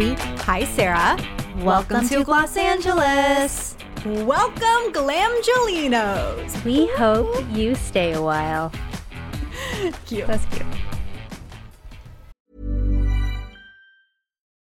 Shelby. Hi, Sarah. Welcome, to Los Angeles. Welcome, Glamgelinos. We hope you stay a while. Cute. That's cute.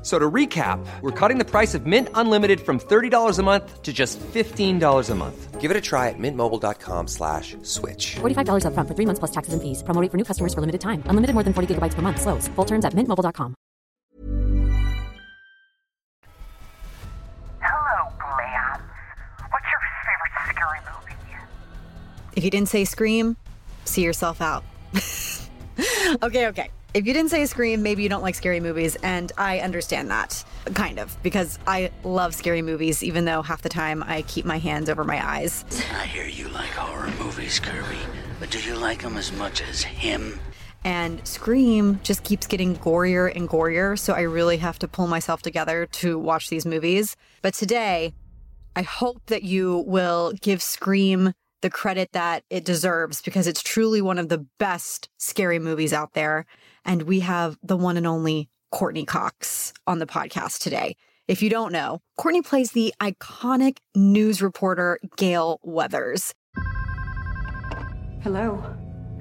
F- So to recap, we're cutting the price of Mint Unlimited from $30 a month to just $15 a month. Give it a try at mintmobile.com slash switch. $45 upfront for three months plus taxes and fees. Promo rate for new customers for limited time. Unlimited more than 40 gigabytes per month. Slows. Full terms at mintmobile.com. Hello, Glam. What's your favorite scary movie? If you didn't say scream, see yourself out. okay, okay. If you didn't say scream, maybe you don't like scary movies, and I understand that, kind of, because I love scary movies, even though half the time I keep my hands over my eyes. I hear you like horror movies, Kirby, but do you like them as much as him? And Scream just keeps getting gorier and gorier, so I really have to pull myself together to watch these movies. But today, I hope that you will give Scream the credit that it deserves because it's truly one of the best scary movies out there. And we have the one and only Courteney Cox on the podcast today. If you don't know, Courteney plays the iconic news reporter Gale Weathers. Hello.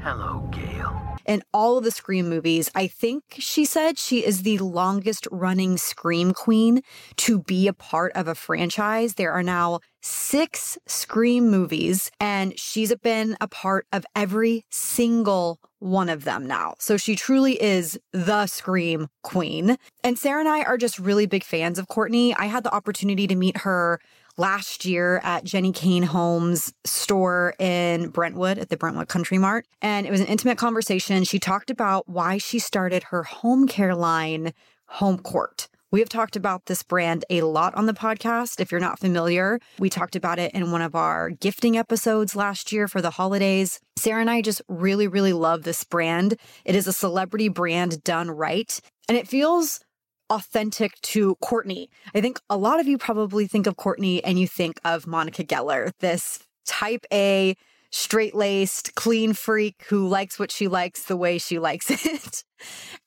Hello, Gale. In all of the Scream movies. I think she said she is the longest running Scream queen to be a part of a franchise. There are now six Scream movies, and she's been a part of every single one of them now. So she truly is the Scream queen. And Sarah and I are just really big fans of Courteney. I had the opportunity to meet her last year at Jenny Kayne Home's store in Brentwood at the Brentwood Country Mart. And it was an intimate conversation. She talked about why she started her home care line, Homecourt. We have talked about this brand a lot on the podcast. If you're not familiar, we talked about it in one of our gifting episodes last year for the holidays. Sarah and I just really, really love this brand. It is a celebrity brand done right, and it feels authentic to Courteney. I think a lot of you probably think of Courteney and you think of Monica Geller, this type A, straight laced, clean freak who likes what she likes the way she likes it.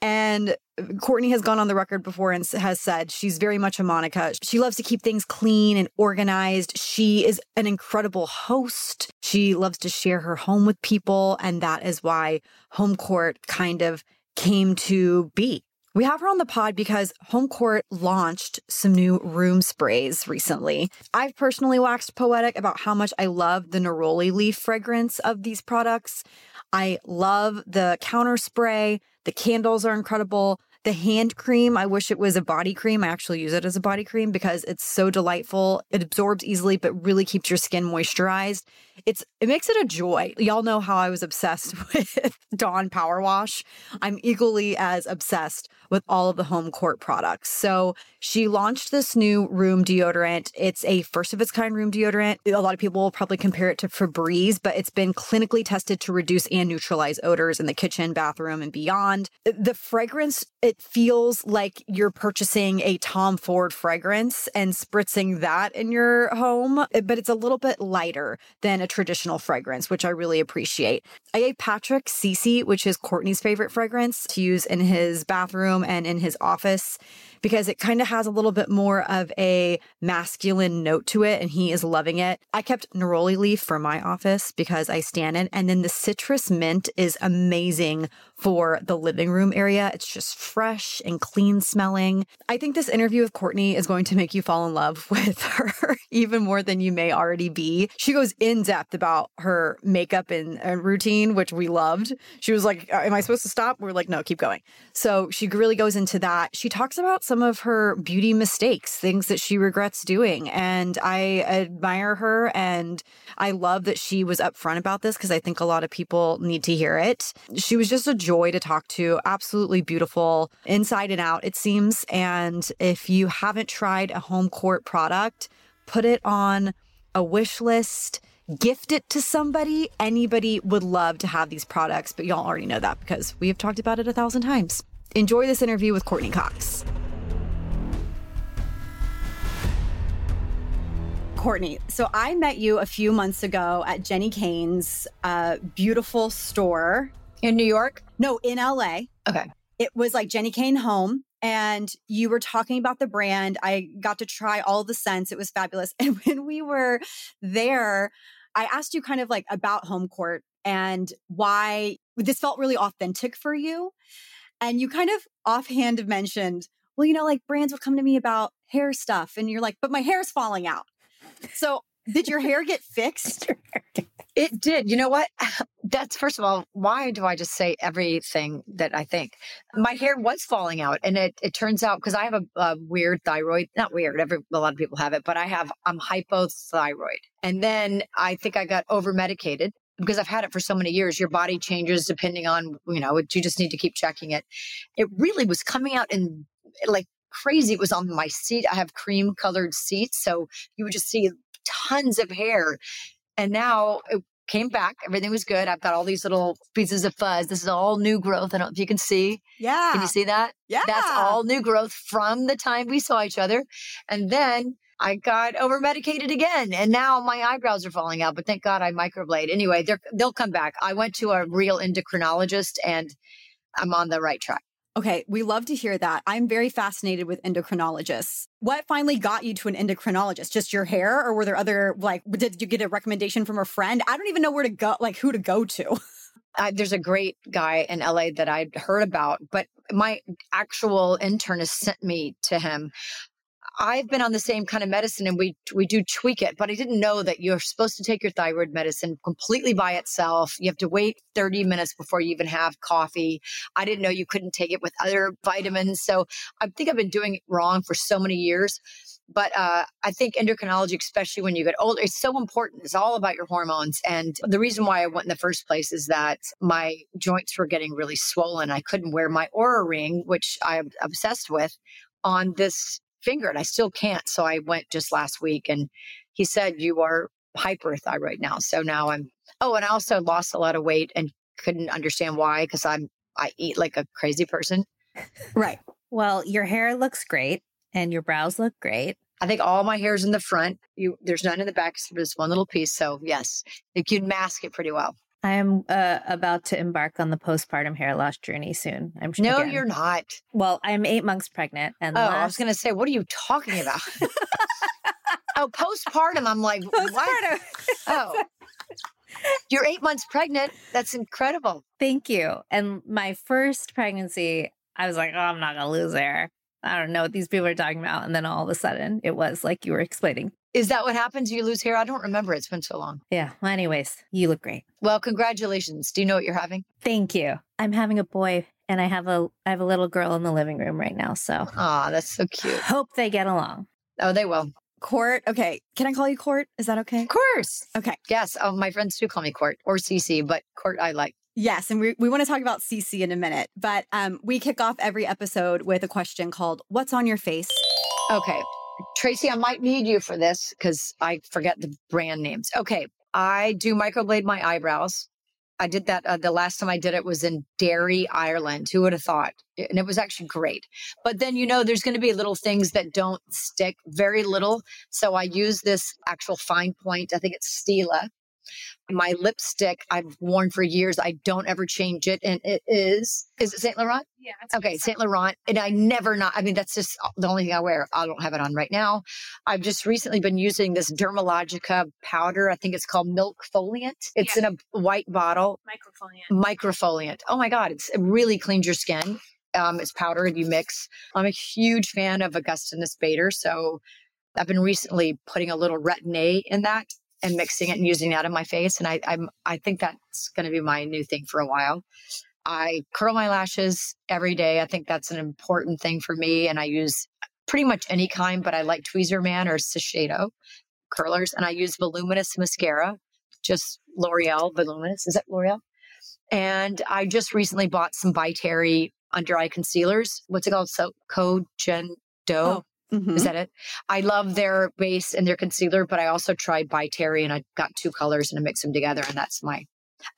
and Courteney has gone on the record before and has said she's very much a Monica. She loves to keep things clean and organized. She is an incredible host. She loves to share her home with people. And that is why Homecourt kind of came to be. We have her on the pod because Homecourt launched some new room sprays recently. I've personally waxed poetic about how much I love the neroli leaf fragrance of these products. I love the counter spray. The candles are incredible. The hand cream, I wish it was a body cream. I actually use it as a body cream because it's so delightful. It absorbs easily, but really keeps your skin moisturized. It's it makes it a joy. Y'all know how I was obsessed with Dawn Power Wash. I'm equally as obsessed with all of the Homecourt products. So she launched this new room deodorant. It's a first of its kind room deodorant. A lot of people will probably compare it to Febreze, but it's been clinically tested to reduce and neutralize odors in the kitchen, bathroom, and beyond. The fragrance, it feels like you're purchasing a Tom Ford fragrance and spritzing that in your home, but it's a little bit lighter than a traditional fragrance, which I really appreciate. I gave Patrick Cece, which is Courteney's favorite fragrance, to use in his bathroom and in his office because it kind of has a little bit more of a masculine note to it and he is loving it. I kept neroli leaf for my office because I stand it and then the citrus mint is amazing for the living room area. It's just fresh and clean smelling. I think this interview with Courteney is going to make you fall in love with her even more than you may already be. She goes in depth about her makeup and, and routine, which we loved. She was like, uh, Am I supposed to stop? We're like, No, keep going. So she really goes into that. She talks about some of her beauty mistakes, things that she regrets doing. And I admire her and I love that she was upfront about this because I think a lot of people need to hear it. She was just a joy to talk to, absolutely beautiful inside and out, it seems. And if you haven't tried a Homecourt product, put it on a wish list. Gift it to somebody. Anybody would love to have these products, but y'all already know that because we have talked about it a thousand times. Enjoy this interview with Courteney Cox. Courteney, so I met you a few months ago at Jenny Kayne's uh, beautiful store in New York. No, in LA. Okay. It was like Jenny Kayne Home, and you were talking about the brand. I got to try all the scents. It was fabulous. And when we were there, I asked you kind of like about Homecourt and why this felt really authentic for you. And you kind of offhand mentioned, well, you know, like brands would come to me about hair stuff. And you're like, but my hair's falling out. So did your hair get fixed? It did. You know what? That's first of all, why do I just say everything that I think? My hair was falling out, and it it turns out because I have a, a, weird thyroid. Not weird. Every a lot of people have it, but I have I'm hypothyroid, and then I think I got over medicated because I've had it for so many years. Your body changes depending on you know. You just need to keep checking it. It really was coming out in like crazy. It was on my seat. I have cream colored seats. So you would just see tons of hair. And now it came back. Everything was good. I've got all these little pieces of fuzz. This is all new growth. I don't know if you can see. Yeah. Can you see that? Yeah. That's all new growth from the time we saw each other. And then I got over medicated again, and now my eyebrows are falling out. But thank God I microblade. Anyway, they'll come back. I went to a real endocrinologist, and I'm on the right track. Okay, we love to hear that. I'm very fascinated with endocrinologists. What finally got you to an endocrinologist? Just your hair, or were there other like? Did you get a recommendation from a friend? I don't even know where to go, like who to go to. There's a great guy in LA that I'd heard about, but my actual internist sent me to him. I've been on the same kind of medicine and we we do tweak it, but I didn't know that you're supposed to take your thyroid medicine completely by itself. You have to wait 30 minutes before you even have coffee. I didn't know you couldn't take it with other vitamins. So I think I've been doing it wrong for so many years. But uh, I think endocrinology, especially when you get older, it's so important. It's all about your hormones. And the reason why I went in the first place is that my joints were getting really swollen. I couldn't wear my Oura ring, which I'm obsessed with, on this finger and I still can't. So I went just last week and he said, You are hyperthyroid now. So now I'm, oh, and I also lost a lot of weight and couldn't understand why because I'm, I eat like a crazy person. Right. Well, your hair looks great and your brows look great. I think all my hair's in the front. You, there's none in the back. So there's one little piece. So yes, you can mask it pretty well. I am uh, about to embark on the postpartum hair loss journey soon. I'm no, again. you're not. Well, I'm eight months pregnant, and oh, last... I was going to say, what are you talking about? oh, postpartum. I'm like, postpartum. what? oh, you're eight months pregnant. That's incredible. Thank you. And my first pregnancy, I was like, oh, I'm not going to lose hair. I don't know what these people are talking about. And then all of a sudden, it was like you were explaining. Is that what happens? You lose hair? I don't remember. It's been so long. Yeah. Well, anyways, you look great. Well, congratulations. Do you know what you're having? Thank you. I'm having a boy and I have a I have a little girl in the living room right now. So Oh, that's so cute. Hope they get along. Oh, they will. Court. Okay. Can I call you Court? Is that okay? Of course. Okay. Yes. Oh, my friends do call me Court or Cece, but Court I like. Yes, and we, we want to talk about Cece in a minute, but um, we kick off every episode with a question called "What's on your face?" Okay, Tracy, I might need you for this because I forget the brand names. Okay. I do microblade my eyebrows. I did that uh, the last time I did it was in Derry, Ireland. Who would have thought? And it was actually great. But then, you know, there's going to be little things that don't stick, very little. So I use this actual fine point. I think it's Stila my lipstick I've worn for years. I don't ever change it. And it is, is it Saint Laurent? Yeah. Okay. Saint Laurent. And I never not, I mean, that's just the only thing I wear. I don't have it on right now. I've just recently been using this Dermalogica powder. I think it's called Milk Foliant. It's yeah. in a white bottle. Microfoliant. Microfoliant. Oh my God. It's, it really cleans your skin. Um, it's powder and you mix. I'm a huge fan of Augustinus Bader. So I've been recently putting a little retin-A in that and mixing it and using that on my face. And I, I'm, I think that's going to be my new thing for a while. I curl my lashes every day. I think that's an important thing for me. And I use pretty much any kind, but I like Tweezerman or Shiseido curlers. And I use Voluminous mascara, just L'Oreal Voluminous. Is that L'Oreal? And I just recently bought some By Terry under eye concealers. What's it called? So Koh Gen Do. Oh, Mm-hmm. Is that it? I love their base and their concealer, but I also tried By Terry and I got two colors and I mix them together and that's my.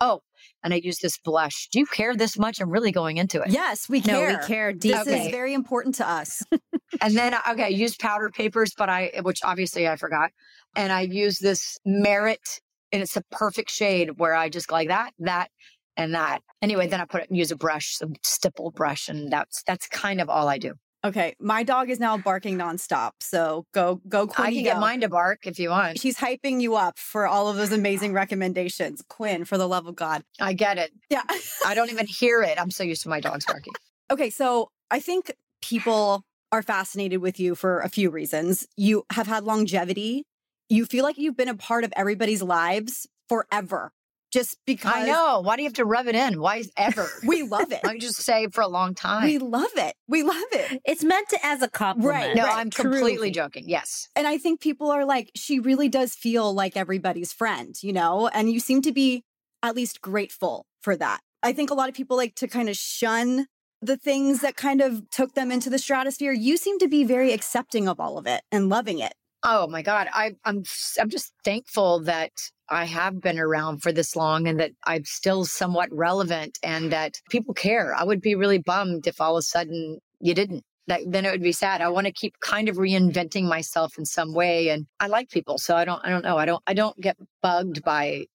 Oh, and I use this blush. Do you care this much? I'm really going into it. Yes, we care. No, care. we care This. Okay. is very important to us. And then, okay, I use powder papers, but I, which obviously I forgot. And I use this Merit, and it's a perfect shade where I just go like that, that, and that. Anyway, then I put it and use a brush, some stipple brush, and that's that's kind of all I do. Okay, my dog is now barking nonstop. So go, go, Quinn. I can get mine to bark if you want. She's hyping you up for all of those amazing recommendations. Quinn, for the love of God. I get it. Yeah. I don't even hear it. I'm so used to my dogs barking. Okay, so I think people are fascinated with you for a few reasons. You have had longevity. You feel like you've been a part of everybody's lives forever. Just because I know. Why do you have to rub it in? Why is ever? we love it. I just say for a long time? we love it. We love it. It's meant to as a compliment. Right, no, right, I'm completely truly. joking. Yes. And I think people are like, she really does feel like everybody's friend, you know? And you seem to be at least grateful for that. I think a lot of people like to kind of shun the things that kind of took them into the stratosphere. You seem to be very accepting of all of it and loving it. Oh my God. I, I'm I'm just thankful that I have been around for this long and that I'm still somewhat relevant and that people care. I would be really bummed if all of a sudden you didn't. That, then it would be sad. I want to keep kind of reinventing myself in some way. And I like people. So I don't I don't know. I don't I don't get bugged by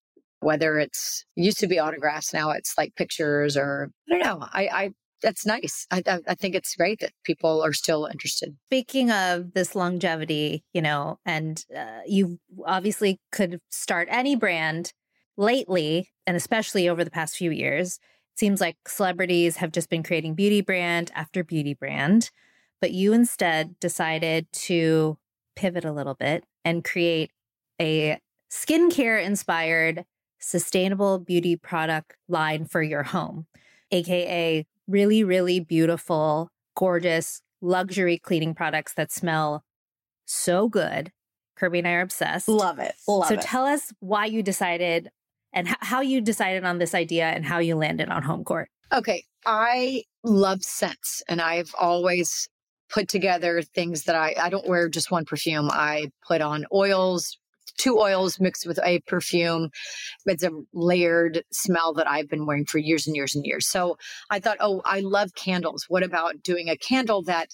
whether it's it used to be autographs, now it's like pictures or I don't know. I, I that's nice. I, I I think it's great that people are still interested. Speaking of this longevity, you know, and uh, you obviously could start any brand lately, and especially over the past few years. It seems like celebrities have just been creating beauty brand after beauty brand, but you instead decided to pivot a little bit and create a skincare inspired sustainable beauty product line for your home, aka really, really beautiful, gorgeous, luxury cleaning products that smell so good. Kirby and I are obsessed. Love it. Love so it. tell us why you decided and h- how you decided on this idea and how you landed on Homecourt. Okay. I love scents and I've always put together things that I, I don't wear just one perfume. I put on oils, two oils mixed with a perfume. It's a layered smell that I've been wearing for years and years and years. So I thought, oh, I love candles. What about doing a candle that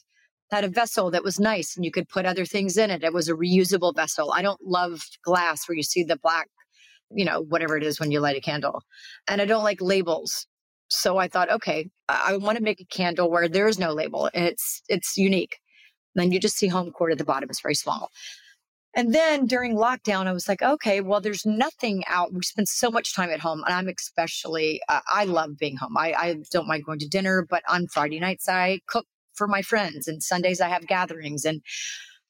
had a vessel that was nice and you could put other things in it? It was a reusable vessel. I don't love glass where you see the black, you know, whatever it is when you light a candle. And I don't like labels so I thought, okay, I, want to make a candle where there is no label it's it's unique. And then you just see Homecourt at the bottom; it's very small. And then during lockdown, I was like, okay, well, there's nothing out. We spend so much time at home, and I'm especially, uh, I love being home. I, I don't mind going to dinner, but on Friday nights, I cook for my friends, and Sundays, I have gatherings, and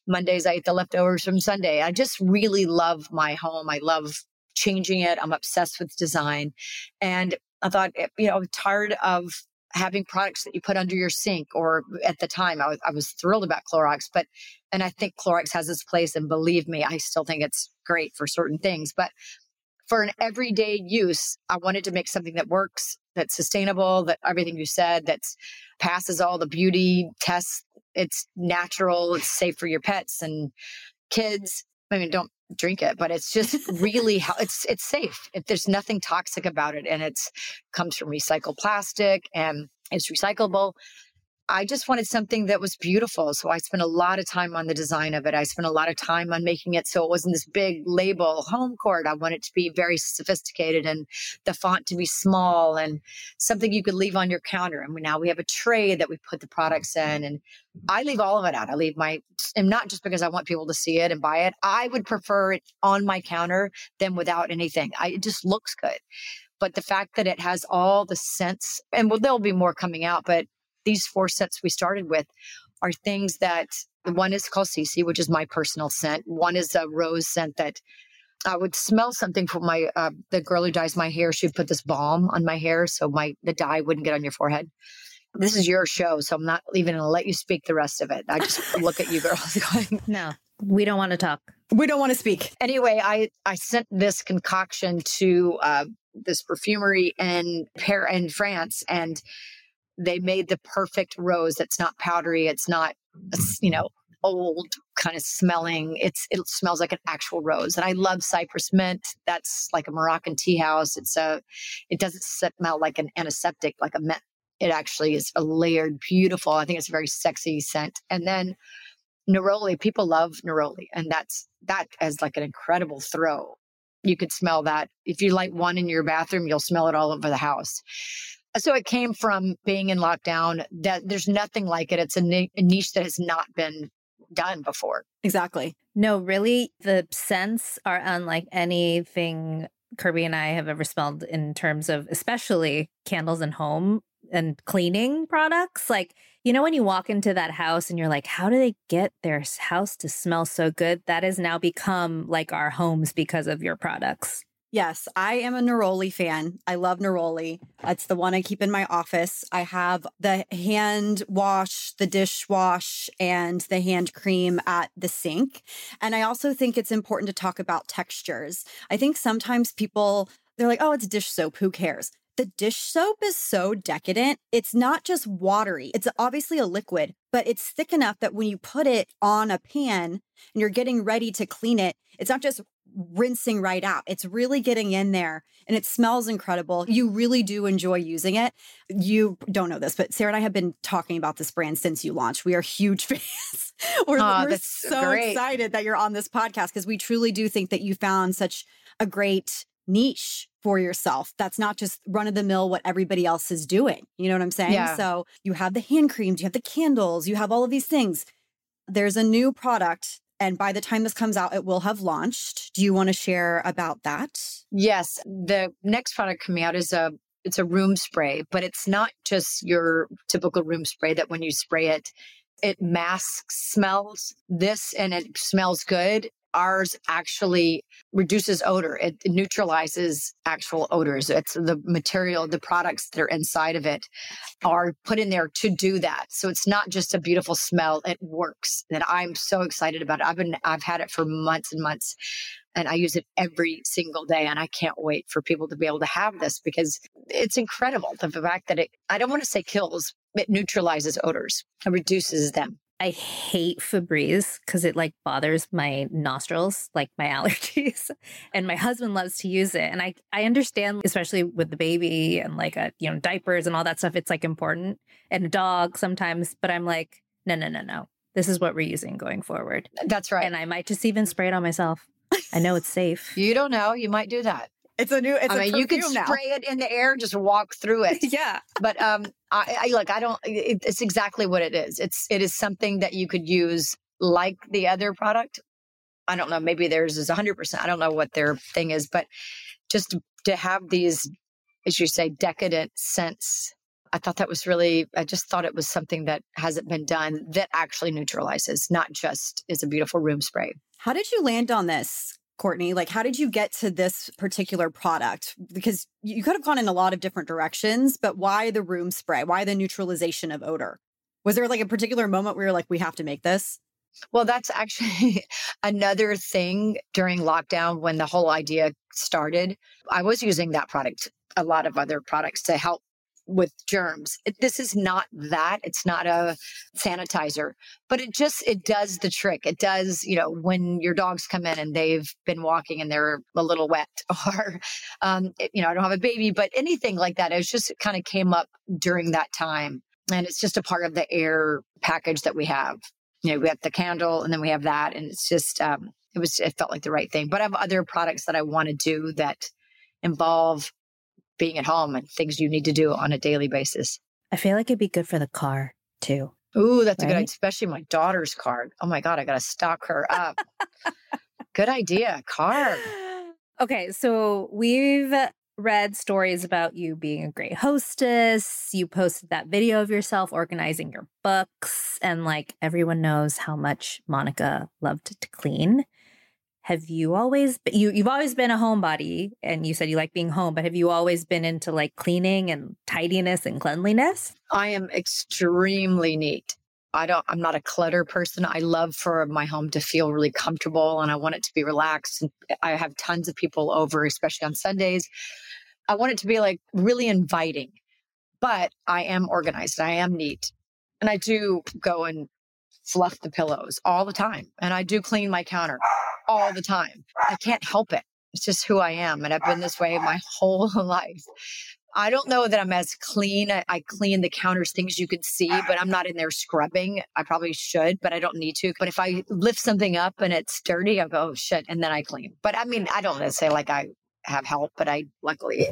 Mondays, I eat the leftovers from Sunday. I just really love my home. I love changing it. I'm obsessed with design. And I thought, eh, you know, I'm tired of having products that you put under your sink or at the time I was, I was thrilled about Clorox, but, and I think Clorox has its place and believe me, I still think it's great for certain things, but for an everyday use, I wanted to make something that works, that's sustainable, that everything you said, that's passes all the beauty tests. It's natural. It's safe for your pets and kids. I mean, don't drink it, but it's just really how it's it's safe. If there's nothing toxic about it, and it's comes from recycled plastic and it's recyclable. I just wanted something that was beautiful. So I spent a lot of time on the design of it. I spent a lot of time on making it so it wasn't this big label Homecourt. I want it to be very sophisticated and the font to be small and something you could leave on your counter. And now we have a tray that we put the products in. And I leave all of it out. I leave my, and not just because I want people to see it and buy it. I would prefer it on my counter than without anything. I, it just looks good. But the fact that it has all the scents, and well, there'll be more coming out, but these four scents we started with are things that one is called Cece, which is my personal scent. One is a rose scent that I would smell something from my uh, the girl who dyes my hair. She'd put this balm on my hair so my the dye wouldn't get on your forehead. This is your show, so I'm not even going to let you speak the rest of it. I just look at you girls going. No, we don't want to talk. We don't want to speak. Anyway, I I sent this concoction to uh, this perfumery in Paris in France, and they made the perfect rose. It's not powdery. It's not, mm. you know, old kind of smelling. It's it smells like an actual rose, and I love cypress mint. That's like a Moroccan tea house. It's a it doesn't smell like an antiseptic, like a mint. It actually is a layered, beautiful. I think it's a very sexy scent. And then neroli, people love neroli, and that's that as like an incredible throw. You could smell that if you light one in your bathroom, you'll smell it all over the house. So it came from being in lockdown. That there's nothing like it. It's a, a niche that has not been done before. Exactly. No, really, the scents are unlike anything Kirby and I have ever smelled in terms of, especially candles and home and cleaning products. Like, you know, when you walk into that house and you're like, how do they get their house to smell so good? That has now become like our homes because of your products. Yes, I am a Neroli fan. I love Neroli. That's the one I keep in my office. I have the hand wash, the dish wash, and the hand cream at the sink. And I also think it's important to talk about textures. I think sometimes people, they're like, oh, it's dish soap. Who cares? The dish soap is so decadent. It's not just watery. It's obviously a liquid, but it's thick enough that when you put it on a pan and you're getting ready to clean it, it's not just rinsing right out. It's really getting in there and it smells incredible. You really do enjoy using it. You don't know this, but Sarah and I have been talking about this brand since you launched. We are huge fans. we're, Aw, we're so great. excited that you're on this podcast because we truly do think that you found such a great niche for yourself. That's not just run of the mill what everybody else is doing. You know what I'm saying? Yeah. So you have the hand creams, you have the candles, you have all of these things. There's a new product and by the time this comes out, it will have launched. Do you want to share about that? Yes, the next product coming out is a it's a room spray, but it's not just your typical room spray that when you spray it, it masks smells. This and it smells good. Ours actually reduces odor. It neutralizes actual odors. It's the material, the products that are inside of it are put in there to do that. So it's not just a beautiful smell. It works. And I'm so excited about it. I've been I've had it for months and months and I use it every single day. And I can't wait for people to be able to have this because it's incredible. The fact that it, I don't want to say kills, it neutralizes odors, it reduces them. I hate Febreze because it like bothers my nostrils, like my allergies. and my husband loves to use it. And I, I understand, especially with the baby and like a, you know, diapers and all that stuff, it's like important and a dog sometimes. But I'm like, no, no, no, no. This is what we're using going forward. That's right. And I might just even spray it on myself. I know it's safe. you don't know. You might do that. It's a new. It's I a mean, you could perfume now. spray it in the air, just walk through it. yeah. but um, I, I look. I don't. It, it's exactly what it is. It's it is something that you could use like the other product. I don't know. Maybe theirs is hundred percent. I don't know what their thing is, but just to, to have these, as you say, decadent scents. I thought that was really. I just thought it was something that hasn't been done that actually neutralizes, not just is a beautiful room spray. How did you land on this, Courteney? Like, how did you get to this particular product? Because you could have gone in a lot of different directions, but why the room spray? Why the neutralization of odor? Was there like a particular moment where you're like, we have to make this? Well, that's actually another thing during lockdown when the whole idea started. I was using that product, a lot of other products to help with germs. It, this is not that. It's not a sanitizer, but it just it does the trick. It does, you know, when your dogs come in and they've been walking and they're a little wet or um it- you know, I don't have a baby, but anything like that. It just kind of came up during that time. And it's just a part of the air package that we have you know, we have the candle and then we have that. And it's just, um, it was, it felt like the right thing. But I have other products that I want to do that involve being at home and things you need to do on a daily basis. I feel like it'd be good for the car too. Ooh, that's a good, idea, especially my daughter's car. Oh my God, I got to stock her up. good idea. Car. Okay, so we've read stories about you being a great hostess. You posted that video of yourself organizing your books, and like everyone knows how much Monica loved to clean. Have you always be- you you've always been a homebody, and you said you like being home, but have you always been into like cleaning and tidiness and cleanliness? I am extremely neat. I don't I'm not a clutter person. I love for my home to feel really comfortable and I want it to be relaxed. And I have tons of people over, especially on Sundays. I want it to be like really inviting. But I am organized. I am neat. And I do go and fluff the pillows all the time. And I do clean my counter all the time. I can't help it. It's just who I am. And I've been this way my whole life. I don't know that I'm as clean. I, I, clean the counters, things you can see, but I'm not in there scrubbing. I probably should, but I don't need to. But if I lift something up and it's dirty, I go, oh, shit. And then I clean. But I mean, I don't say like I have help, but I luckily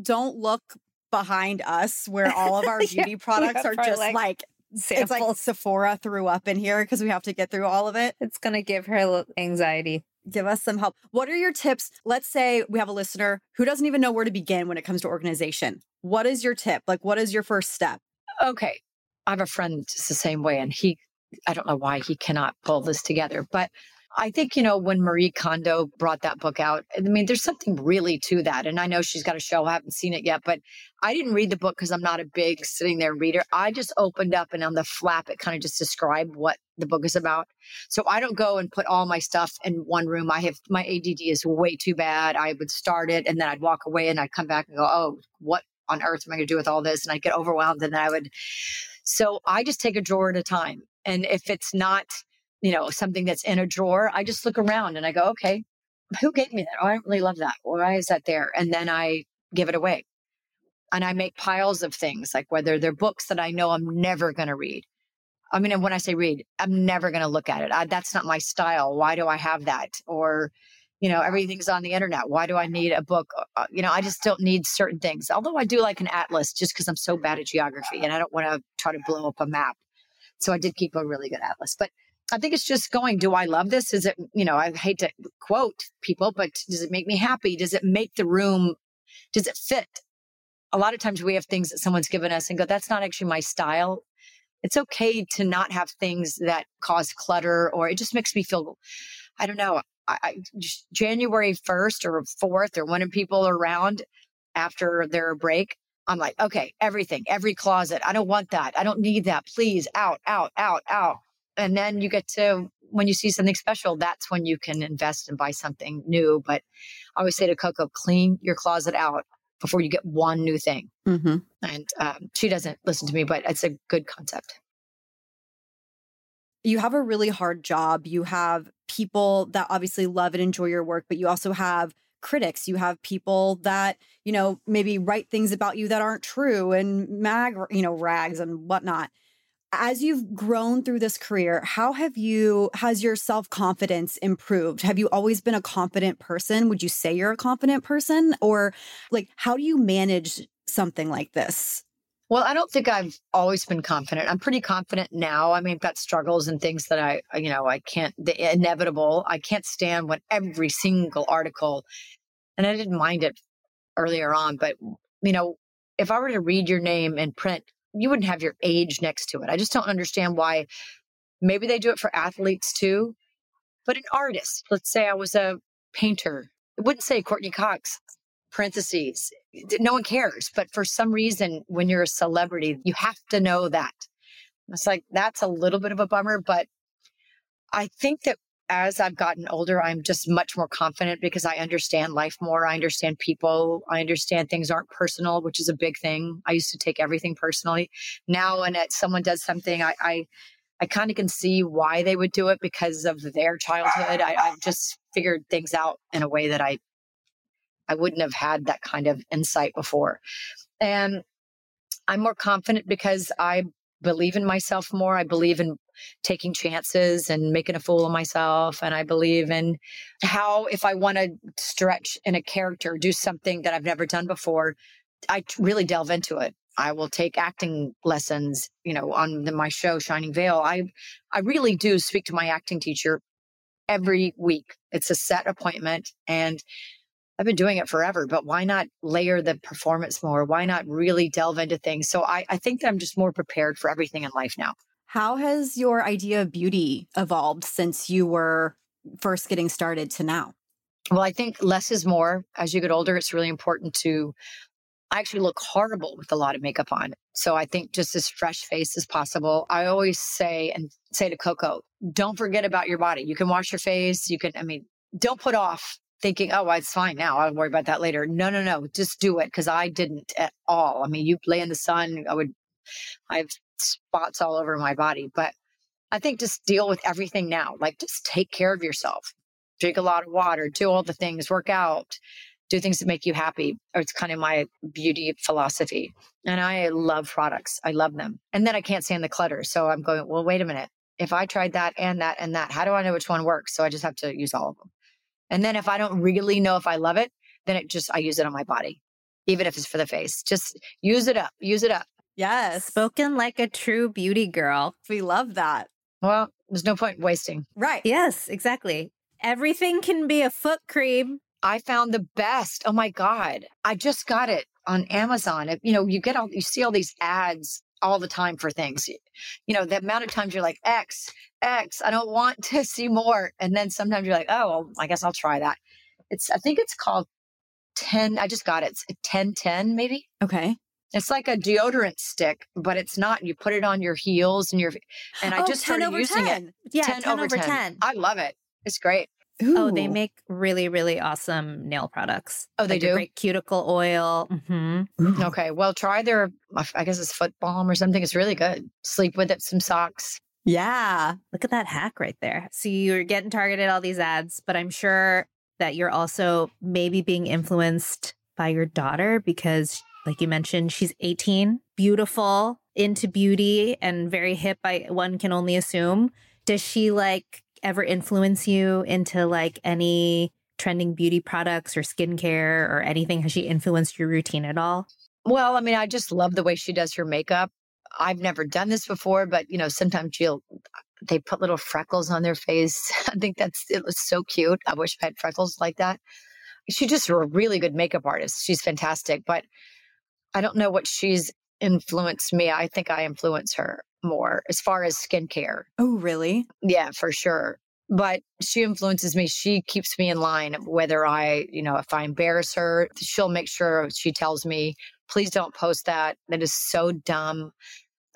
don't look behind us where all of our beauty yeah, products are just like, like It's like Sephora threw up in here because we have to get through all of it. It's going to give her anxiety give us some help. What are your tips? Let's say we have a listener who doesn't even know where to begin when it comes to organization. What is your tip? Like, what is your first step? Okay. I have a friend just the same way, and he, I don't know why he cannot pull this together, but I think, you know, when Marie Kondo brought that book out, I mean, there's something really to that. And I know she's got a show, I haven't seen it yet, but I didn't read the book because I'm not a big sitting there reader. I just opened up and on the flap, it kind of just described what the book is about. So I don't go and put all my stuff in one room. I have my ADD is way too bad. I would start it and then I'd walk away and I'd come back and go, oh, what on earth am I going to do with all this? And I'd get overwhelmed and then I would. So I just take a drawer at a time. And if it's not, you know, something that's in a drawer, I just look around and I go, okay, who gave me that? Oh, I don't really love that. Why is that there? And then I give it away. And I make piles of things, like whether they're books that I know I'm never going to read. I mean, when I say read, I'm never going to look at it. I, that's not my style. Why do I have that? Or, you know, everything's on the internet. Why do I need a book? Uh, uh you know, I just don't need certain things. Although I do like an atlas just because I'm so bad at geography and I don't want to try to blow up a map. So I did keep a really good atlas. But I think it's just going, do I love this? Is it, you know, I hate to quote people, but does it make me happy? Does it make the room, does it fit? A lot of times we have things that someone's given us and go, that's not actually my style. It's okay to not have things that cause clutter or it just makes me feel, I don't know, I, I January 1st or 4th or when people are around after their break, I'm like, okay, everything, every closet. I don't want that. I don't need that. Please, out, out, out, out and then you get to when you see something special that's when you can invest and buy something new. But i always say to coco clean your closet out before you get one new thing. Mm-hmm. and um, she doesn't listen to me but it's a good concept. You have a really hard job. You have people that obviously love and enjoy your work but you also have critics. You have people that you know maybe write things about you that aren't true and mag you know rags and whatnot as you've grown through this career, how have you, has your self confidence improved? Have you always been a confident person? Would you say you're a confident person? Or like, how do you manage something like this? Well, I don't think I've always been confident. I'm pretty confident now. I mean, I've got struggles and things that I, you know, I can't, the inevitable. I can't stand when every single article, and I didn't mind it earlier on, but, you know, if I were to read your name in print you wouldn't have your age next to it. I just don't understand why. Maybe they do it for athletes too, but an artist, let's say I was a painter, it wouldn't say Courteney Cox, parentheses. No one cares. But for some reason, when you're a celebrity, you have to know that. It's like, that's a little bit of a bummer, but I think that as I've gotten older, I'm just much more confident because I understand life more. I understand people. I understand things aren't personal, which is a big thing. I used to take everything personally. Now, when it, someone does something, I, I, I kind of can see why they would do it because of their childhood. I, I've just figured things out in a way that I, I wouldn't have had that kind of insight before. And I'm more confident because I believe in myself more. I believe in taking chances and making a fool of myself. And I believe in how, if I want to stretch in a character, do something that I've never done before, I really delve into it. I will take acting lessons, you know, on the, my show Shining Vale. I I really do speak to my acting teacher every week. It's a set appointment and I've been doing it forever, but why not layer the performance more? Why not really delve into things? So I, I think that I'm just more prepared for everything in life now. How has your idea of beauty evolved since you were first getting started to now? Well, I think less is more. As you get older, it's really important to I actually look horrible with a lot of makeup on. So I think just as fresh face as possible. I always say and say to Coco, don't forget about your body. You can wash your face. You can, I mean, don't put off thinking, oh, it's fine now. I'll worry about that later. No, no, no. Just do it because I didn't at all. I mean, you lay in the sun. I would, I have spots all over my body, but I think just deal with everything now. Like just take care of yourself. Drink a lot of water, do all the things, work out, do things that make you happy. It's kind of my beauty philosophy. And I love products. I love them. And then I can't stand the clutter. So I'm going, well, wait a minute. If I tried that and that and that, how do I know which one works? So I just have to use all of them. And then if I don't really know if I love it, then it just, I use it on my body, even if it's for the face. Just use it up, use it up. Yes. Spoken like a true beauty girl. We love that. Well, there's no point wasting. Right. Yes, exactly. Everything can be a foot cream. I found the best. Oh my God. I just got it on Amazon. It- you know, you get all, you see all these ads all the time for things. You know, the amount of times you're like, X, X, I don't want to see more. And then sometimes you're like, oh, well, I guess I'll try that. It's, I think it's called 10. I just got it. It's 1010 maybe. Okay. It's like a deodorant stick, but it's not. You put it on your heels and your, and I Oh, just 10 started over using 10. it. Yeah, 10, 10, over over 10. 10. I love it. It's great. Oh, they make really, really awesome nail products. Oh, they Like do? Great cuticle oil. hmm Okay. Well, try their, I guess it's foot balm or something. It's really good. Sleep with it, some socks. Yeah. Look at that hack right there. So you're getting targeted all these ads, but I'm sure that you're also maybe being influenced by your daughter because, like you mentioned, she's 18, beautiful, into beauty, and very hip. I one can only assume. Does she like ever influence you into like any trending beauty products or skincare or anything? Has she influenced your routine at all? Well, I mean, I just love the way she does her makeup. I've never done this before, but you know, sometimes she'll they put little freckles on their face. I think that's it was so cute. I wish I had freckles like that. She's just a really good makeup artist. She's fantastic, but I don't know what she's influenced me. I think I influence her more as far as skincare. Oh, really? Yeah, for sure. But she influences me. She keeps me in line. Whether I, you know, if I embarrass her, she'll make sure she tells me, please don't post that. That is so dumb.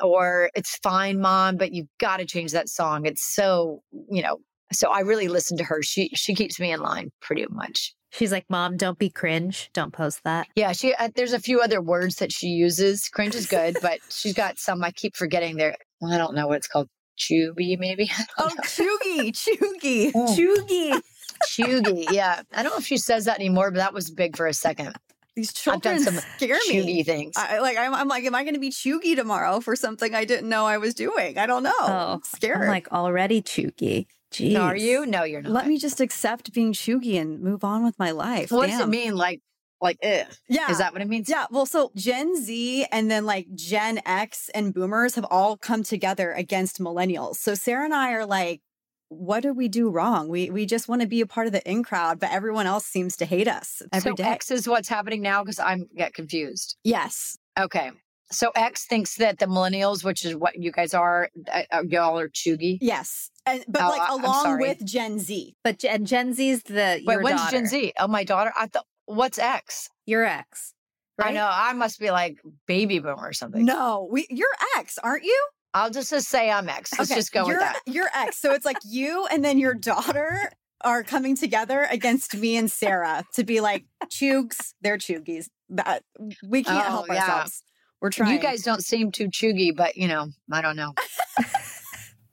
Or it's fine, mom, but you've got to change that song. It's so, you know, so I really listen to her. She she keeps me in line pretty much. She's like, Mom, don't be cringe. Don't post that. Yeah, she uh, there's a few other words that she uses. Cringe is good, but she's got some I keep forgetting there. I don't know what it's called. Chubby, maybe. I Oh, don't cheugy, cheugy. Oh. Cheugy. Cheugy, yeah. I don't know if she says that anymore, but that was big for a second. These I've done children some scare me. Cheugy things. I, like I'm, I'm like, am I going to be cheugy tomorrow for something I didn't know I was doing? I don't know. Oh, I'm scared. I'm like already cheugy. Jeez. Are you? No, you're not. Let me just accept being cheugy and move on with my life. What does it mean? Like, like, ugh. Yeah. Is that what it means? Yeah, well, so Gen Z and then like Gen X and boomers have all come together against millennials. So Sarah and I are like, what do we do wrong? We we just want to be a part of the in crowd, but everyone else seems to hate us every so day. X is what's happening now because I'm get confused. yes. Okay. So X thinks that the millennials, which is what you guys are, uh, uh, y'all are cheugy. Yes. And but Oh, like along with Gen Z. But Gen, Gen Z's the Wait, your when's daughter, Gen Z? Oh, my daughter. I thought, what's X? Your ex. I right? know. I must be like baby boomer or something. No, we you're X, aren't you? I'll just, just say I'm X. Let's just go you're, with that. You're X. So it's like you and then your daughter are coming together against me and Sarah to be like chugs, they're cheugies. That we can't Oh, help yeah. ourselves. We're trying. You guys don't seem too cheugy, but you know, I don't know.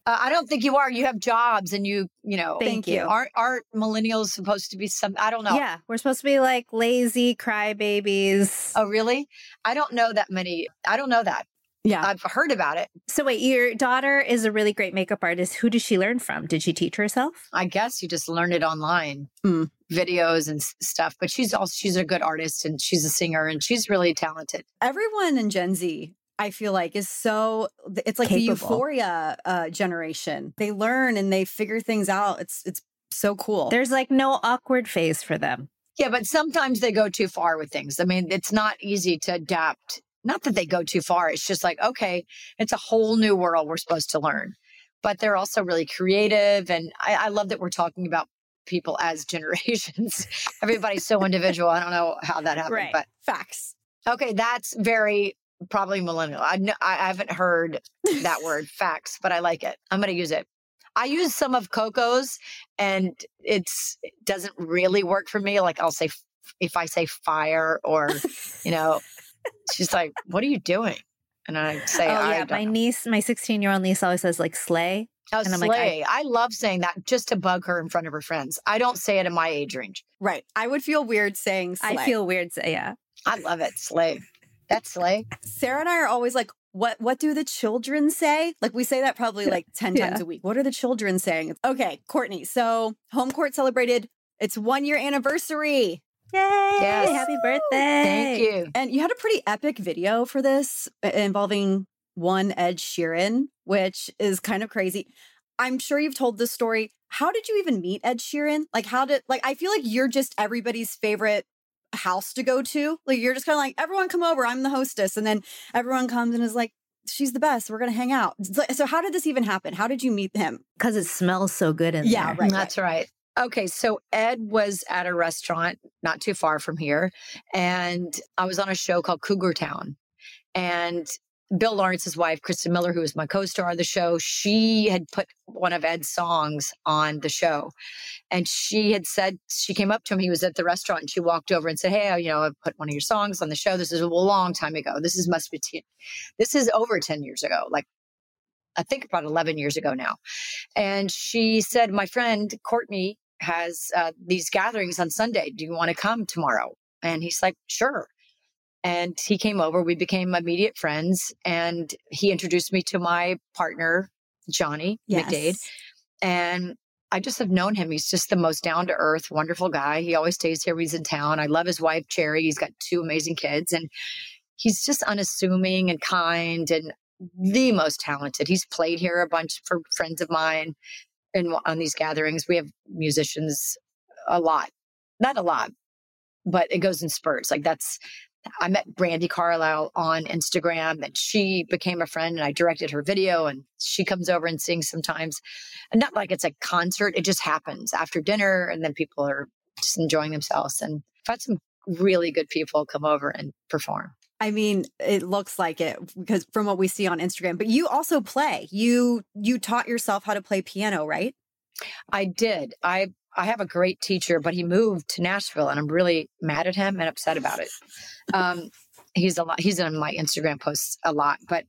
uh, I don't think you are. You have jobs, and you, you know, Thank you. Aren't aren't millennials supposed to be some? I don't know. Yeah, we're supposed to be like lazy crybabies. Oh, really? I don't know that many. I don't know that. Yeah. I've heard about it. So wait, your daughter is a really great makeup artist. Who did she learn from? Did she teach herself? I guess you just learn it online, Mm. videos and stuff. But she's also she's a good artist, and she's a singer, and she's really talented. everyone in Gen Z, I feel like, is so it's like the euphoria uh, generation. They learn and they figure things out. It's it's so cool. There's like no awkward phase for them. Yeah, but sometimes they go too far with things. I mean, it's not easy to adapt. Not that they go too far. It's just like, okay, it's a whole new world we're supposed to learn. But they're also really creative. And I, I love that we're talking about people as generations. Everybody's so individual. I don't know how that happened. Right. But Facts. okay, that's very probably millennial. I, kn- I haven't heard that word, facts, but I like it. I'm going to use it. I use some of Coco's and it's it doesn't really work for me. Like I'll say f- if I say fire or you know, she's like, "What are you doing?" And I say, oh "I yeah, don't my know." niece, my 16 year old niece always says like slay. Oh, And I'm slay. like, I- I, love saying that just to bug her in front of her friends. I don't say it in my age range. Right. I would feel weird saying slay. I feel weird. To, yeah. I love it. Slay. That's slay. Sarah and I are always like, what what do the children say? Like we say that probably like 10 times a week. What are the children saying? Okay, Courteney. So Homecourt celebrated its one year anniversary. Yay! Yes. Happy birthday! Thank you. And you had a pretty epic video for this involving one Ed Sheeran, which is kind of crazy. I'm sure you've told this story. How did you even meet Ed Sheeran? Like, how did, like, I feel like you're just everybody's favorite house to go to. Like, you're just kind of like, everyone come over. I'm the hostess. And then everyone comes and is like, she's the best. We're going to hang out. So, how did this even happen? How did you meet him? Because it smells so good in Yeah, there. right. That's right. Okay, so Ed was at a restaurant not too far from here, and I was on a show called Cougar Town. And Bill Lawrence's wife, Christa Miller, who was my co star on the show, she had put one of Ed's songs on the show. And she had said, she came up to him, he was at the restaurant, and she walked over and said, Hey, you know, I put one of your songs on the show. This is a long time ago. This is must be, t- this is over 10 years ago, like I think about 11 years ago now. And she said, My friend Courteney has uh, these gatherings on Sunday. Do you want to come tomorrow? And he's like, Sure. And he came over. We became immediate friends. And he introduced me to my partner, Johnny McDaid. And I just have known him. He's just the most down to earth, wonderful guy. He always stays here when he's in town. I love his wife, Cherry. He's got two amazing kids. And he's just unassuming and kind and the most talented. He's played here a bunch for friends of mine and on these gatherings. We have musicians a lot, not a lot, but it goes in spurts. Like that's, I met Brandi Carlile on Instagram and she became a friend and I directed her video and she comes over and sings sometimes. And not like it's a concert, it just happens after dinner and then people are just enjoying themselves. And I've had some really good people come over and perform. I mean, it looks like it because from what we see on Instagram, but you also play. You you taught yourself how to play piano, right? I did. I I have a great teacher, but he moved to Nashville, and I'm really mad at him and upset about it. Um, he's a lot. He's on my Instagram posts a lot, but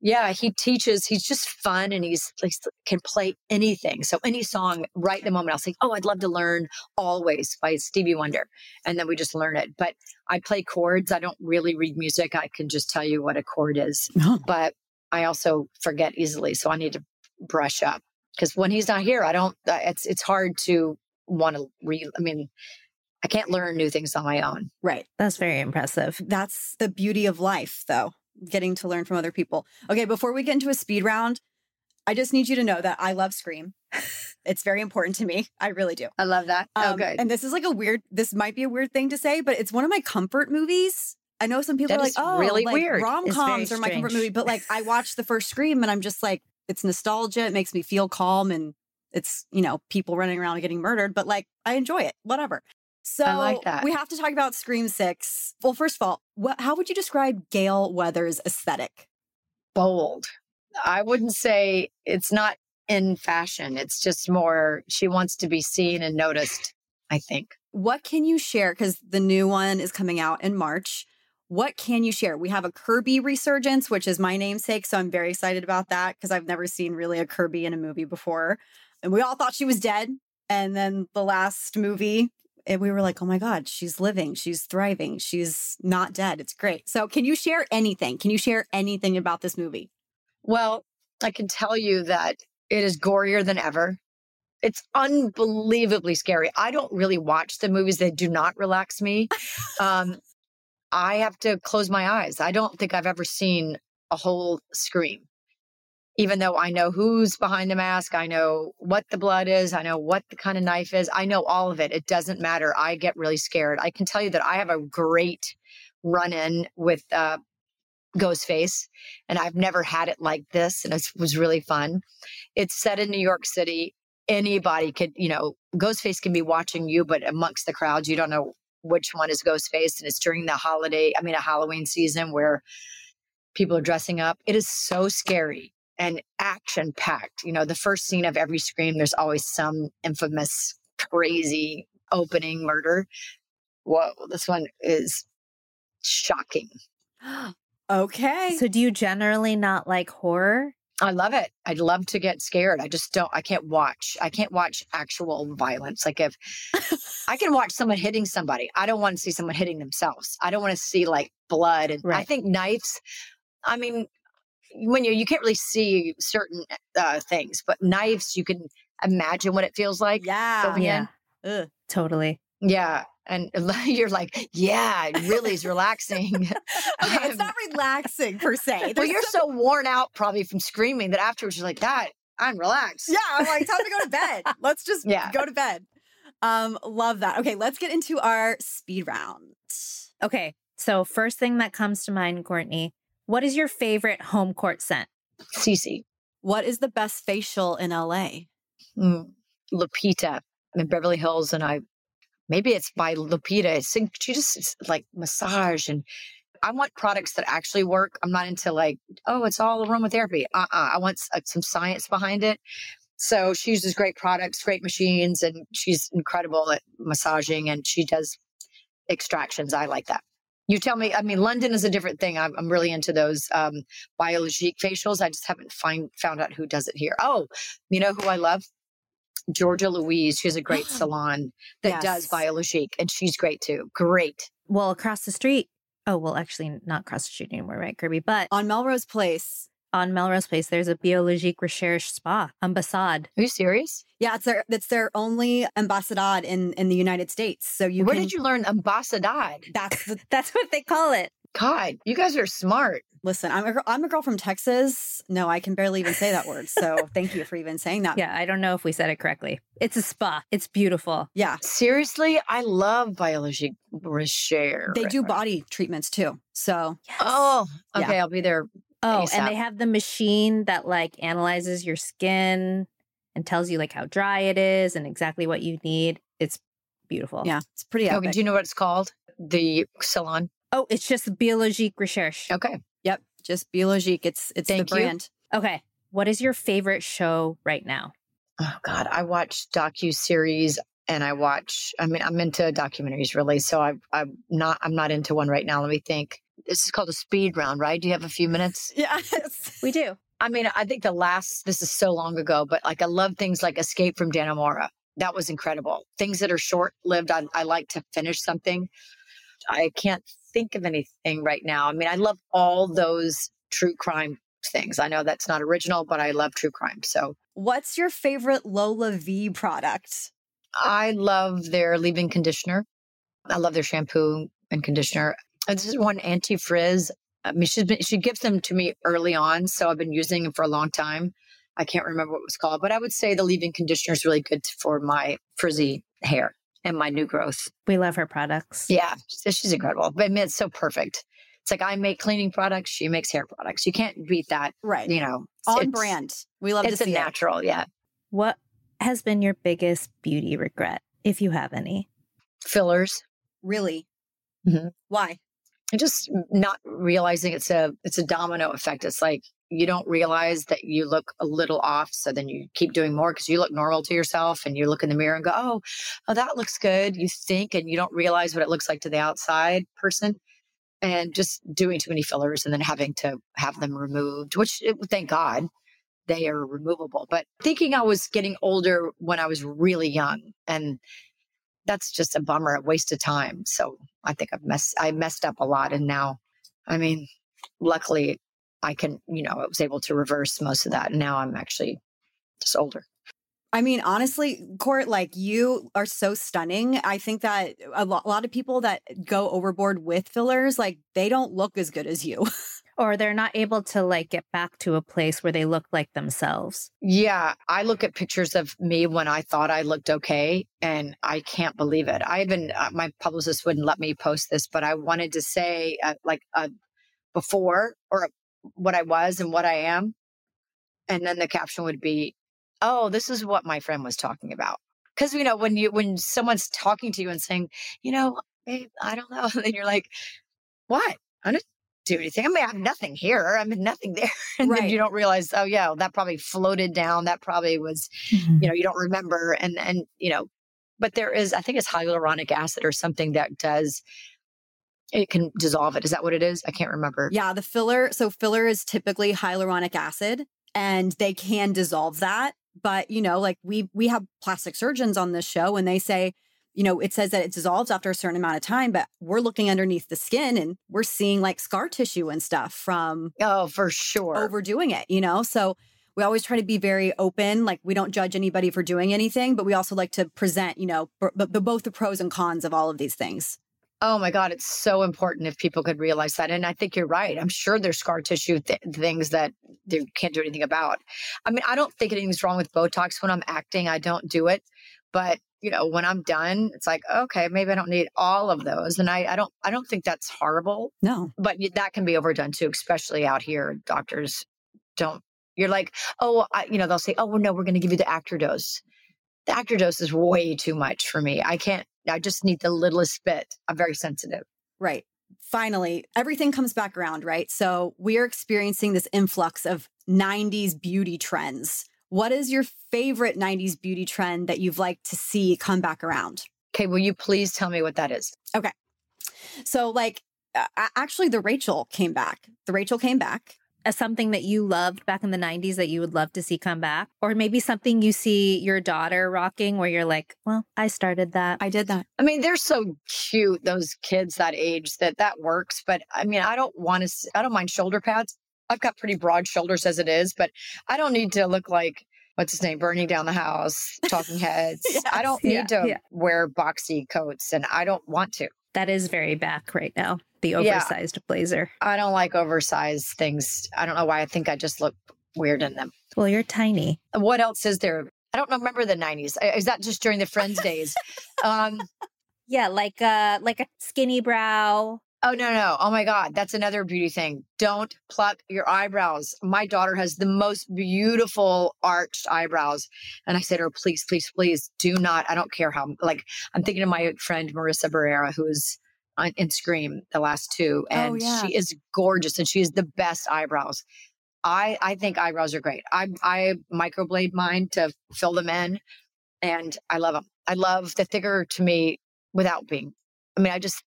yeah, he teaches. He's just fun, and he's like can play anything. So any song, right in the moment, I'll say, "Oh, I'd love to learn Always" by Stevie Wonder, and then we just learn it. But I play chords. I don't really read music. I can just tell you what a chord is, but I also forget easily, so I need to brush up because when he's not here, I don't. uh, It's it's hard to want to read. I mean, I can't learn new things on my own. Right. That's very impressive. That's the beauty of life, though, getting to learn from other people. Okay, before we get into a speed round, I just need you to know that I love Scream. it's very important to me. I really do. I love that. oh, Um, good. And this is like a weird, this might be a weird thing to say, but it's one of my comfort movies. I know some people That are like, oh, really like, weird. Rom coms are my comfort movie. But like, I watched the first Scream and I'm just like, it's nostalgia. It makes me feel calm and it's, you know, people running around and getting murdered, but like, I enjoy it, whatever. So like we have to talk about Scream 6. Well, first of all, what, how would you describe Gale Weathers' aesthetic? Bold. I wouldn't say it's not in fashion. It's just more she wants to be seen and noticed. I think. What can you share? Because the new one is coming out in March. What can you share? We have a Kirby resurgence, which is my namesake. So I'm very excited about that because I've never seen really a Kirby in a movie before. And we all thought she was dead. And then the last movie, and we were like, oh my God, she's living, she's thriving, she's not dead. It's great. So can you share anything? Can you share anything about this movie? Well, I can tell you that it is gorier than ever. It's unbelievably scary. I don't really watch the movies that do not relax me. Um, I have to close my eyes. I don't think I've ever seen a whole scream. Even though I know who's behind the mask, I know what the blood is, I know what the kind of knife is, I know all of it. It doesn't matter. I get really scared. I can tell you that I have a great run in with uh, Ghostface, and I've never had it like this, and it was really fun. It's set in New York City. Anybody could, you know, Ghostface can be watching you, but amongst the crowds, you don't know which one is Ghostface, and it's during the holiday, I mean, a Halloween season where people are dressing up. It is so scary and action packed. You know, the first scene of every scream, there's always some infamous, crazy opening murder. Whoa, this one is shocking. Okay. So, do you generally not like horror? I love it. I'd love to get scared. I just don't, I can't watch. I can't watch actual violence. Like if I can watch someone hitting somebody, I don't want to see someone hitting themselves. I don't want to see like blood. And I think knives, I mean, when you, you can't really see certain uh, things, but knives, you can imagine what it feels like. Yeah. Yeah, Ugh. totally. Yeah. And you're like, yeah, it really is relaxing. Okay, it's not relaxing per se. well, you're so worn out probably from screaming that afterwards you're like, that, I'm relaxed. Yeah, I'm like, time to go to bed. Let's just Yeah. go to bed. Um, love that. Okay, let's get into our speed round. Okay, so first thing that comes to mind, Courteney, what is your favorite Homecourt scent? Cece. What is the best facial in LA? mm, Lupita in Beverly Hills, and I maybe it's by Lupita. It's, she just it's like massage, and I want products that actually work. I'm not into like, oh, it's all aromatherapy. Uh, uh I want uh, some science behind it. So she uses great products, great machines, and she's incredible at massaging, and she does extractions. I like that. You tell me. I mean, London is a different thing. I'm, I'm really into those um, biologique facials. I just haven't find found out who does it here. Oh, you know who I love? Georgia Louise. She has a great salon that does biologique, and she's great too. Great. Well, across the street. Oh, well, actually, not across the street anymore, right, Kirby? But On Melrose Place. On Melrose Place, there's a Biologique Recherche Spa, Ambassade. Are you serious? Yeah, it's their it's their only ambassadad in in the United States. So you Where can, did you learn ambassadad? That's the That's what they call it. God, you guys are smart. listen. I'm a girl, I'm a girl from Texas. No, I can barely even say that word. So thank you for even saying that. Yeah, I don't know if we said it correctly. It's a spa. It's beautiful. Yeah. Seriously, I love biologique recherche. They do body treatments too. So Oh, Yeah. okay. I'll be there. Oh, and they have the machine that like analyzes your skin and tells you like how dry it is and exactly what you need. It's beautiful. yeah, it's pretty epic. do you know what it's called? The salon. Oh, it's just Biologique Recherche. Okay. Yep, just Biologique. It's it's Thank the you. brand. Okay. What is your favorite show right now? Oh God, I watch docu series and I watch. I mean, I'm into documentaries really. So I, I'm not. I'm not into one right now. Let me think. This is called a speed round, right? Do you have a few minutes? Yes. We do. I mean, I think the last. This is so long ago, but like I love things like Escape from Dannemora. That was incredible. Things that are short lived. I, I like to finish something. I can't think of anything right now. I mean, I love all those true crime things. I know that's not original, but I love true crime. So What's your favorite LolaVie product? I love their leave-in conditioner. I love their shampoo and conditioner. This is one anti-frizz. I mean, she's been, she gives them to me early on, so I've been using them for a long time. I can't remember what it was called, but I would say the leave-in conditioner is really good for my frizzy hair and my new growth. We love her products. Yeah, she's incredible. But I mean, it's so perfect. It's like I make cleaning products, she makes hair products. You can't beat that. Right. You know, On brand. We love It's a see it. natural. Yeah, What has been your biggest beauty regret, if you have any? fillers. Really? Mhm. Why? And just not realizing it's a it's a domino effect. It's like you don't realize that you look a little off so then you keep doing more because you look normal to yourself and you look in the mirror and go oh oh that looks good you think and you don't realize what it looks like to the outside person and just doing too many fillers and then having to have them removed which thank god they are removable but thinking i was getting older when i was really young and that's just a bummer, a waste of time. So I think I've messed I messed up a lot and now I mean, luckily I can, you know, I was able to reverse most of that. And now I'm actually just older. I mean, honestly, Court, like you are so stunning. I think that a a lot of people that go overboard with fillers, like they don't look as good as you. Or they're not able to like get back to a place where they look like themselves. Yeah, I look at pictures of me when I thought I looked okay, and I can't believe it. I even uh, my publicist wouldn't let me post this, but I wanted to say uh, like uh, before or what I was and what I am, and then the caption would be, "Oh, this is what my friend was talking about." Because you know when you when someone's talking to you and saying, you know, babe, I don't know, then you're like, what? I do anything. I mean, I have nothing here. I mean, nothing there. And then you don't realize, oh yeah, that probably floated down. That probably was, you mm-hmm. know, you don't remember. And and you know, but there is, I think it's hyaluronic acid or something that does. It can dissolve it. Is that what it is? I can't remember. yeah, the filler. So filler is typically hyaluronic acid. and they can dissolve that. But, you know, like we we have plastic surgeons on this show and they say, you know, it says that it dissolves after a certain amount of time, but we're looking underneath the skin and we're seeing like scar tissue and stuff from Oh, for sure. overdoing it, you know? So we always try to be very open. Like we don't judge anybody for doing anything, but we also like to present, you know, b- b- both the pros and cons of all of these things. Oh my God, it's so important if people could realize that. And I think you're right. I'm sure there's scar tissue th- things that they can't do anything about. I mean, I don't think anything's wrong with Botox when I'm acting. I don't do it. But, you know, when I'm done, it's like, okay, maybe I don't need all of those. And I, I don't I don't think that's horrible. No. But that can be overdone too, especially out here. Doctors don't you're like, oh, I, you know, they'll say, oh, well, no, we're going to give you the actor dose. The actor dose is way too much for me. I can't, I just need the littlest bit. I'm very sensitive. Right. Finally, everything comes back around, right? So we are experiencing this influx of 90s beauty trends. What is your favorite 90s beauty trend that you've liked to see come back around? Okay, will you please tell me what that is? Okay. So, like, uh, actually, the Rachel came back. The Rachel came back. As something that you loved back in the 90s that you would love to see come back? Or maybe something you see your daughter rocking where you're like, well, I started that. I did that. I mean, they're so cute, those kids that age that that works. But I mean, I don't want to, I don't mind shoulder pads. I've got pretty broad shoulders as it is, but I don't need to look like, what's his name, burning down the house, talking heads. I don't need Yeah, to yeah. wear boxy coats and I don't want to. That is very back right now. The Yeah. oversized blazer. I don't like oversized things. I don't know why. I think I just look weird in them. Well, you're tiny. What else is there? I don't remember the 90s. Is that just during the Friends days? Um, Yeah, like uh like a skinny brow. Oh, no, no. Oh, my God. That's another beauty thing. Don't pluck your eyebrows. My daughter has the most beautiful arched eyebrows. And I said to her, please, please, please do not. I don't care how, like, I'm thinking of my friend Melissa Barrera, who is on, in Scream, the last two. Oh, and yeah. she is gorgeous and she has the best eyebrows. I, I think eyebrows are great. I, I microblade mine to fill them in and I love them. I love the thicker to me without being, I mean, I just,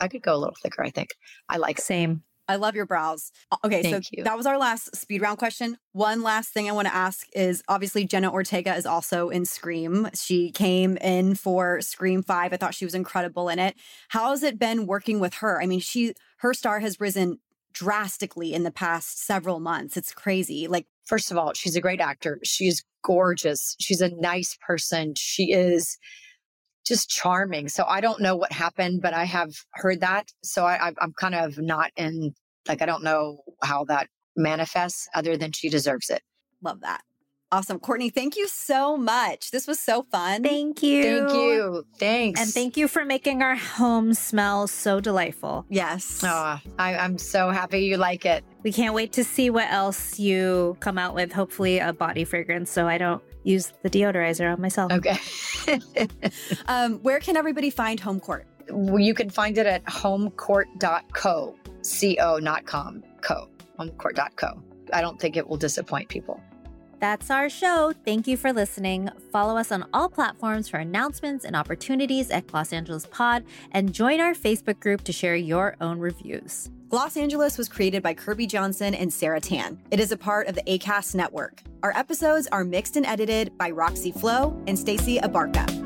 I could go a little thicker, I think. I like it. Same. I love your brows. Okay, Thank so you. that was our last speed round question. One last thing I want to ask is obviously Jenna Ortega is also in Scream. She came in for Scream 5. I thought she was incredible in it. How has it been working with her? I mean, she her star has risen drastically in the past several months. It's crazy. Like First of all, she's a great actor. She's gorgeous. She's a nice person. She is just charming. So I don't know what happened, but I have heard that. So I, I'm kind of not in, like, I don't know how that manifests other than she deserves it. love that. Awesome. Courteney, thank you so much. This was so fun. Thank you. Thank you. Thanks. And thank you for making our home smell so delightful. yes. Oh, I, I'm so happy you like it. We can't wait to see what else you come out with. Hopefully, a body fragrance so I don't use the deodorizer on myself. Okay. Um, where can everybody find Homecourt? You can find it at homecourt.co, C-O, not com, co, homecourt.co. I don't think it will disappoint people. That's our show. Thank you for listening. Follow us on all platforms for announcements and opportunities at Los Angeles Pod and join our Facebook group to share your own reviews. Los Angeles was created by Kirby Johnson and Sarah Tan. It is a part of the ACAST network. Our episodes are mixed and edited by Roxy Flo and Stacey Abarca.